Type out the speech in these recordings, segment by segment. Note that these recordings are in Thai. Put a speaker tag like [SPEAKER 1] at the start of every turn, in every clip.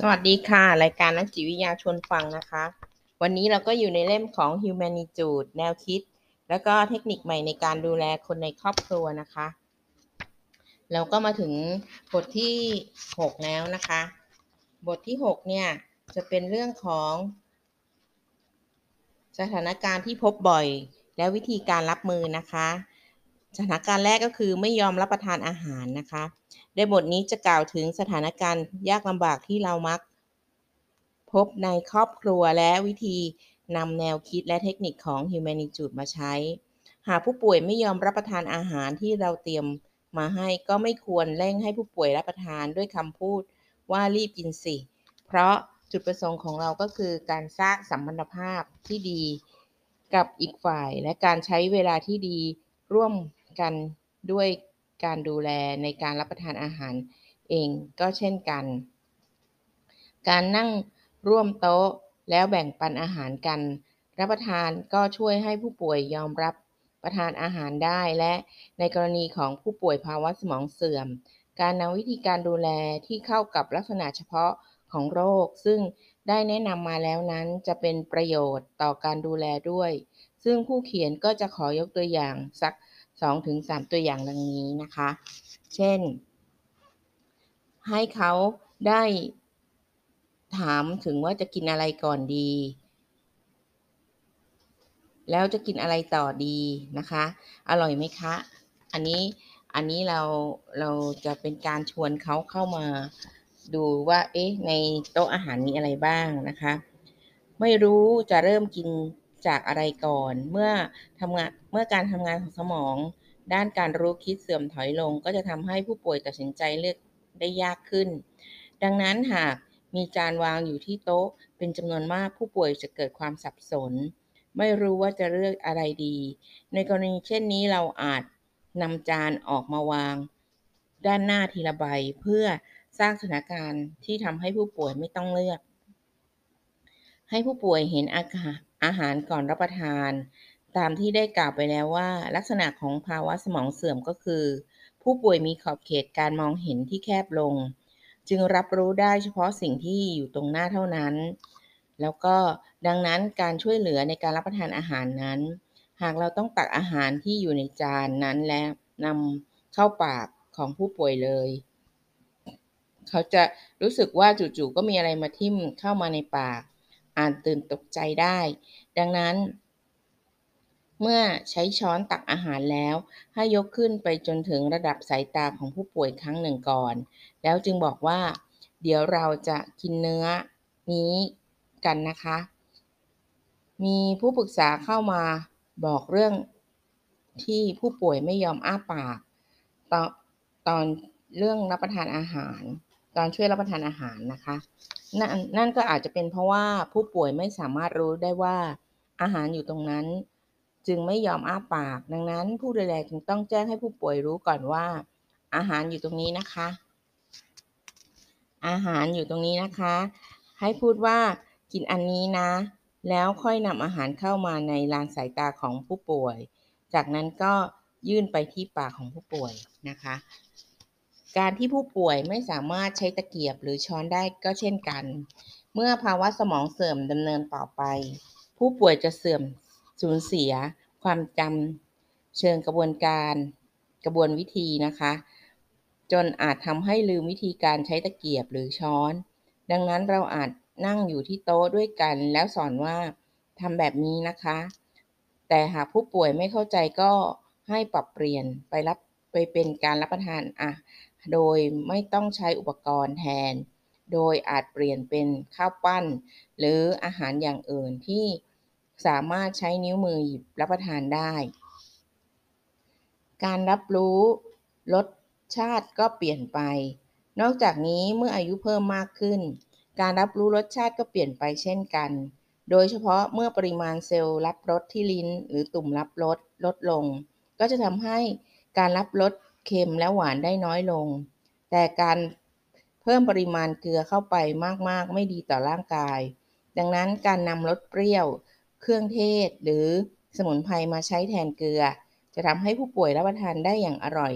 [SPEAKER 1] สวัสดีค่ะ รายการนักจิตวิทยาชวนฟังนะคะ วันนี้เราก็อยู่ในเล่มของ Humanitude แนวคิด แล้วก็เทคนิคใหม่ในการดูแลคนในครอบครัวนะคะ เราก็มาถึงบทที่ 6 แล้วนะคะ บทที่ 6 เนี่ย จะเป็นเรื่องของ สถานการณ์ที่พบบ่อย และวิธีการรับมือนะคะ สถานการณ์แรกก็คือไม่ยอมรับประทานอาหารนะคะในบทนี้จะกล่าวถึงสถานการณ์ยากลำบากที่เรามัก พบในครอบครัวและวิธีนำแนวคิดและเทคนิคของ Humanitude มาใช้ หากผู้ป่วยไม่ยอมรับประทานอาหารที่เราเตรียมมาให้ก็ไม่ควรเร่งให้ผู้ป่วยรับประทานด้วยคำพูดว่ารีบกินสิ เพราะจุดประสงค์ของเราก็คือการสร้างสัมพันธภาพที่ดีกับอีกฝ่าย และการใช้เวลาที่ดีร่วม กันด้วยการดูแลในการรับประทานอาหารเองก็เช่นกัน การนั่งร่วมโต๊ะแล้วแบ่งปันอาหารกัน รับประทานก็ช่วยให้ผู้ป่วยยอมรับประทานอาหารได้และในกรณีของผู้ป่วยภาวะสมองเสื่อม การนำวิธีการดูแลที่เข้ากับลักษณะเฉพาะของโรค ซึ่งได้แนะนำมาแล้วนั้นจะเป็นประโยชน์ต่อการดูแลด้วย ซึ่งผู้เขียนก็จะขอยกตัวอย่างสัก 2-3ตัวอย่างดังนี้นะคะ เช่น ให้เขาได้ถามถึงว่าจะกินอะไรก่อนดี แล้วจะกินอะไรต่อดีนะคะ อร่อยไหมคะ อันนี้อันนี้เราเราจะเป็นการชวนเขาเข้ามาดูว่า เอ๊ะ ในโต๊ะอาหารมีอะไรบ้างนะคะ ไม่รู้จะเริ่มกิน จากอะไรก่อน เมื่อทำงานเมื่อการทำงานของสมอง ด้านการรู้คิดเสื่อมถอยลง ก็จะทำให้ผู้ป่วยตัดสินใจเลือกได้ยากขึ้น ดังนั้นหากมีจานวางอยู่ที่โต๊ะ เป็นจำนวนมากผู้ป่วยจะเกิดความสับสน ไม่รู้ว่าจะเลือกอะไรดี ในกรณีเช่นนี้เราอาจนำจานออกมาวาง ด้านหน้าทีละใบเพื่อสร้างสถานการณ์ที่ทำให้ผู้ป่วยไม่ต้องเลือก ให้ผู้ป่วยเห็นอากาศ อาหารก่อนรับประทาน ตามที่ได้กล่าวไปแล้วว่า ลักษณะของภาวะสมองเสื่อมก็คือ ผู้ป่วยมีขอบเขตการมองเห็นที่แคบลง จึงรับรู้ได้เฉพาะสิ่งที่อยู่ตรงหน้าเท่านั้น แล้วก็ดังนั้นการช่วยเหลือในการรับประทานอาหารนั้น หากเราต้องตักอาหารที่อยู่ในจานนั้นและนำเข้าปากของผู้ป่วยเลย เขาจะรู้สึกว่าจู่ๆก็มีอะไรมาทิ่มเข้ามาในปาก อาจตื่นตกใจได้ ดังนั้น เมื่อใช้ช้อนตักอาหารแล้ว ให้ยกขึ้นไปจนถึงระดับสายตาของผู้ป่วยครั้งหนึ่งก่อน แล้วจึงบอกว่า เดี๋ยวเราจะกินเนื้อนี้กันนะคะ มีผู้ปรึกษาเข้ามาบอกเรื่องที่ผู้ป่วยไม่ยอมอ้าปากตอนตอนเรื่องรับประทานอาหาร ตอนช่วยรับประทานอาหารนะคะนนนั่นก็อาจจะเป็นเพราะว่าผู้ป่วยไม่สามารถรู้ได้ว่าอาหารอยู่ตรงนั้น จึงไม่ยอมอ้าปาก ดังนั้นผู้ดูแลจึงต้องแจ้งให้ผู้ป่วยรู้ก่อนว่า อาหารอยู่ตรงนี้นะคะ อาหารอยู่ตรงนี้นะคะ ให้พูดว่ากินอันนี้นะ แล้วค่อยนำอาหารเข้ามาในลานสายตาของผู้ป่วย จากนั้นก็ยื่นไปที่ปากของผู้ป่วยนะคะ การที่ผู้ป่วยไม่สามารถใช้ตะเกียบหรือช้อนได้ก็เช่นกัน เมื่อภาวะสมองเสื่อมดำเนินต่อไป ผู้ป่วยจะเสื่อมสูญเสีย ความจำเชิงกระบวนการกระบวนวิธีนะคะ จนอาจทำให้ลืมวิธีการใช้ตะเกียบหรือช้อน ดังนั้นเราอาจนั่งอยู่ที่โต๊ะด้วยกันแล้วสอนว่าทำแบบนี้นะคะ แต่หากผู้ป่วยไม่เข้าใจก็ให้ปรับเปลี่ยนไปรับไปเป็นการรับประทานอะ โดยไม่ต้องใช้อุปกรณ์แทน โดยอาจเปลี่ยนเป็นข้าวปั้น หรืออาหารอย่างอื่นที่สามารถใช้นิ้วมือหยิบรับประทานได้ การรับรู้รสชาติก็เปลี่ยนไป นอกจากนี้เมื่ออายุเพิ่มมากขึ้น การรับรู้รสชาติก็เปลี่ยนไปเช่นกัน โดยเฉพาะเมื่อปริมาณเซลล์รับรสที่ลิ้น หรือตุ่มรับรสลดลง ก็จะทำให้การรับรส เค็มและหวานได้น้อยลง แต่การเพิ่มปริมาณเกลือเข้าไปมากๆ ไม่ดีต่อร่างกาย ดังนั้นการนำรสเปรี้ยว เครื่องเทศ หรือสมุนไพรมาใช้แทนเกลือ จะทำให้ผู้ป่วยรับประทานได้อย่างอร่อย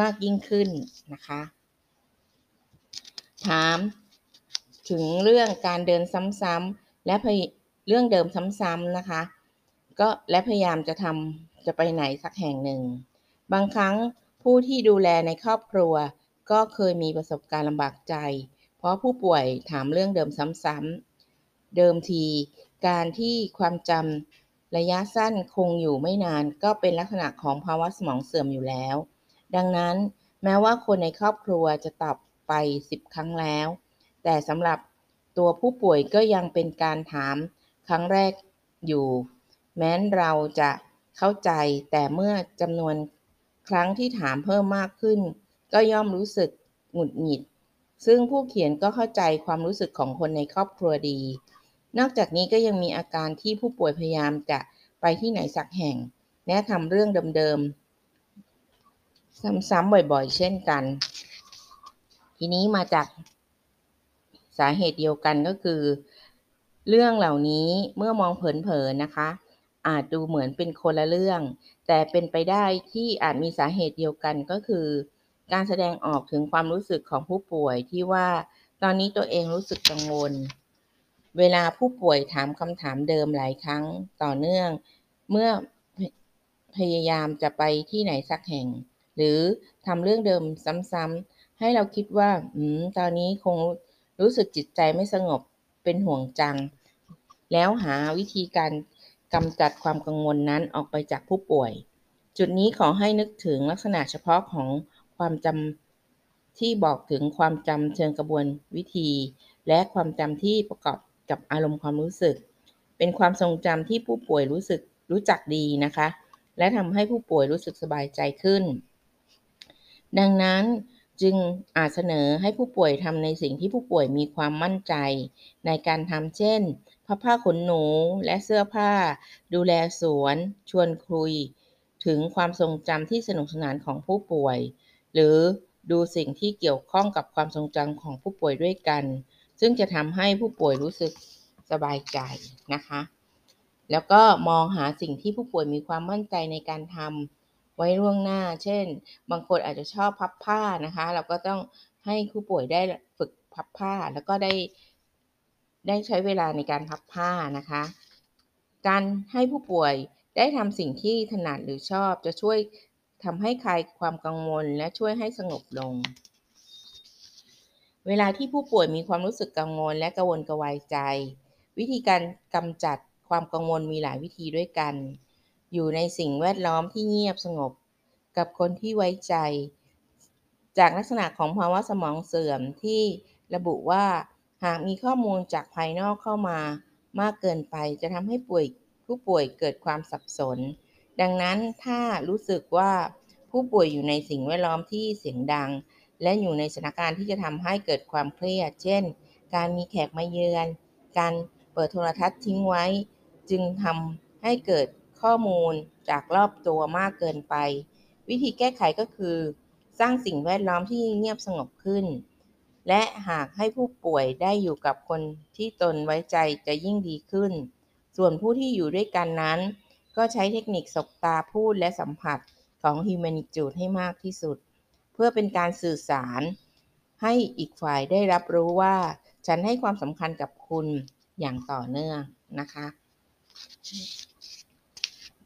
[SPEAKER 1] มากยิ่งขึ้นนะคะ ถามถึงเรื่องการเดินซ้ำๆและเรื่องเดิมซ้ำๆนะคะ ก็และพยายามจะทำจะไปไหนสักแห่งหนึ่ง บางครั้ง ผู้ที่ดูแลในครอบครัว ก็เคยมีประสบการณ์ลำบากใจ เพราะผู้ป่วยถามเรื่องเดิมซ้ำๆ เดิมที การที่ความจำระยะสั้นคงอยู่ไม่นานก็เป็นลักษณะของภาวะสมองเสื่อมอยู่แล้ว ดังนั้นแม้ว่าคนในครอบครัวจะตอบไป 10 ครั้งแล้ว แต่สำหรับตัวผู้ป่วยก็ยังเป็นการถามครั้งแรกอยู่ แม้นเราจะเข้าใจแต่เมื่อจำนวน ครั้งที่ถามเพิ่มมากขึ้น ก็ย่อมรู้สึกหงุดหงิด ซึ่งผู้เขียนก็เข้าใจความรู้สึกของคนในครอบครัวดี นอกจากนี้ก็ยังมีอาการที่ผู้ป่วยพยายามจะไปที่ไหนสักแห่งแนะทำเรื่องเดิมๆ ซ้ำๆบ่อยๆ เช่นกัน ทีนี้มาจากสาเหตุเดียวกันก็คือ เรื่องเหล่านี้เมื่อมองเผินๆนะคะ อาจดูเหมือนเป็นคนละเรื่อง แต่เป็นไปได้ที่อาจมีสาเหตุเดียวกันก็คือ การแสดงออกถึงความรู้สึกของผู้ป่วยที่ว่าตอนนี้ตัวเองรู้สึกกังวล เวลาผู้ป่วยถามคำถามเดิมหลายครั้งต่อเนื่อง เมื่อพยายามจะไปที่ไหนสักแห่ง หรือทำเรื่องเดิมซ้ำๆให้เราคิดว่าอืมตอนนี้คงรู้สึกจิตใจไม่สงบเป็นห่วงจัง แล้วหาวิธีการ กำจัดความกังวลนั้นออกไปจากผู้ป่วย จุดนี้ขอให้นึกถึงลักษณะเฉพาะของความจำที่บอกถึงความจำเชิงกระบวนวิธี และความจำที่ประกอบกับอารมณ์ความรู้สึก เป็นความทรงจำที่ผู้ป่วยรู้สึกรู้จักดีนะคะ และทำให้ผู้ป่วยรู้สึกสบายใจขึ้น ดังนั้นจึงอาจเสนอให้ผู้ป่วยทำในสิ่งที่ผู้ป่วยมีความมั่นใจ ในการทำเช่น พับผ้าขนหนูและเสื้อผ้า ดูแลสวน ชวนคุย ถึงความทรงจำที่สนุกสนานของผู้ป่วย หรือดูสิ่งที่เกี่ยวข้องกับความทรงจำของผู้ป่วยด้วยกัน ซึ่งจะทำให้ผู้ป่วยรู้สึกสบายใจนะคะ แล้วก็มองหาสิ่งที่ผู้ป่วยมีความมั่นใจในการทำไว้ล่วงหน้า เช่น บางคนอาจจะชอบพับผ้านะคะ เราก็ต้องให้ผู้ป่วยได้ฝึกพับผ้าแล้วก็ได้ ได้ใช้เวลาในการพับผ้านะคะ การให้ผู้ป่วยได้ทำสิ่งที่ถนัดหรือชอบจะช่วยทำให้คลายความกังวลและช่วยให้สงบลง เวลาที่ผู้ป่วยมีความรู้สึกกังวลและกังวลกระวายใจ วิธีการกำจัดความกังวลมีหลายวิธีด้วยกัน อยู่ในสิ่งแวดล้อมที่เงียบสงบ กับคนที่ไว้ใจ จากลักษณะของภาวะสมองเสื่อมที่ระบุว่า หากมีข้อมูลจากภายนอกเข้ามามากเกินไปจะทำให้ป่วยผู้ป่วยเกิดความสับสน ดังนั้นถ้ารู้สึกว่าผู้ป่วยอยู่ในสิ่งแวดล้อมที่เสียงดัง และอยู่ในสถานการณ์ที่จะทำให้เกิดความเครียด เช่น การมีแขกมาเยือน การเปิดโทรทัศน์ทิ้งไว้ จึงทำให้เกิดข้อมูลจากรอบตัวมากเกินไป วิธีแก้ไขก็คือ สร้างสิ่งแวดล้อมที่เงียบสงบขึ้น และหากให้ผู้ป่วยได้อยู่กับคนที่ตนไว้ใจจะยิ่งดีขึ้น ส่วนผู้ที่อยู่ด้วยกันนั้น ก็ใช้เทคนิคสบตาพูดและสัมผัสของ Humanitude ให้มากที่สุด เพื่อเป็นการสื่อสาร ให้อีกฝ่ายได้รับรู้ว่า ฉันให้ความสำคัญกับคุณอย่างต่อเนื่องนะคะ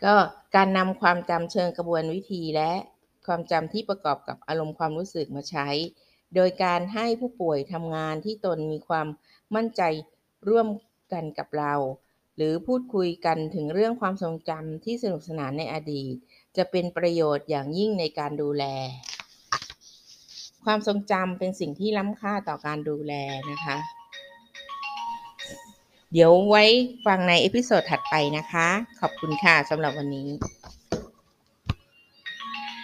[SPEAKER 1] ก็การนำความจำเชิงกระบวนวิธีและความจำที่ประกอบกับอารมณ์ความรู้สึกมาใช้ โดยการให้ผู้ป่วยทำงานที่ตนมีความมั่นใจร่วมกันกับเรา หรือพูดคุยกันถึงเรื่องความทรงจำที่สนุกสนานในอดีต จะเป็นประโยชน์อย่างยิ่งในการดูแล ความทรงจำเป็นสิ่งที่ล้ำค่าต่อการดูแลนะคะ เดี๋ยวไว้ฟังในเอพิโซดถัดไปนะคะ ขอบคุณค่ะสำหรับวันนี้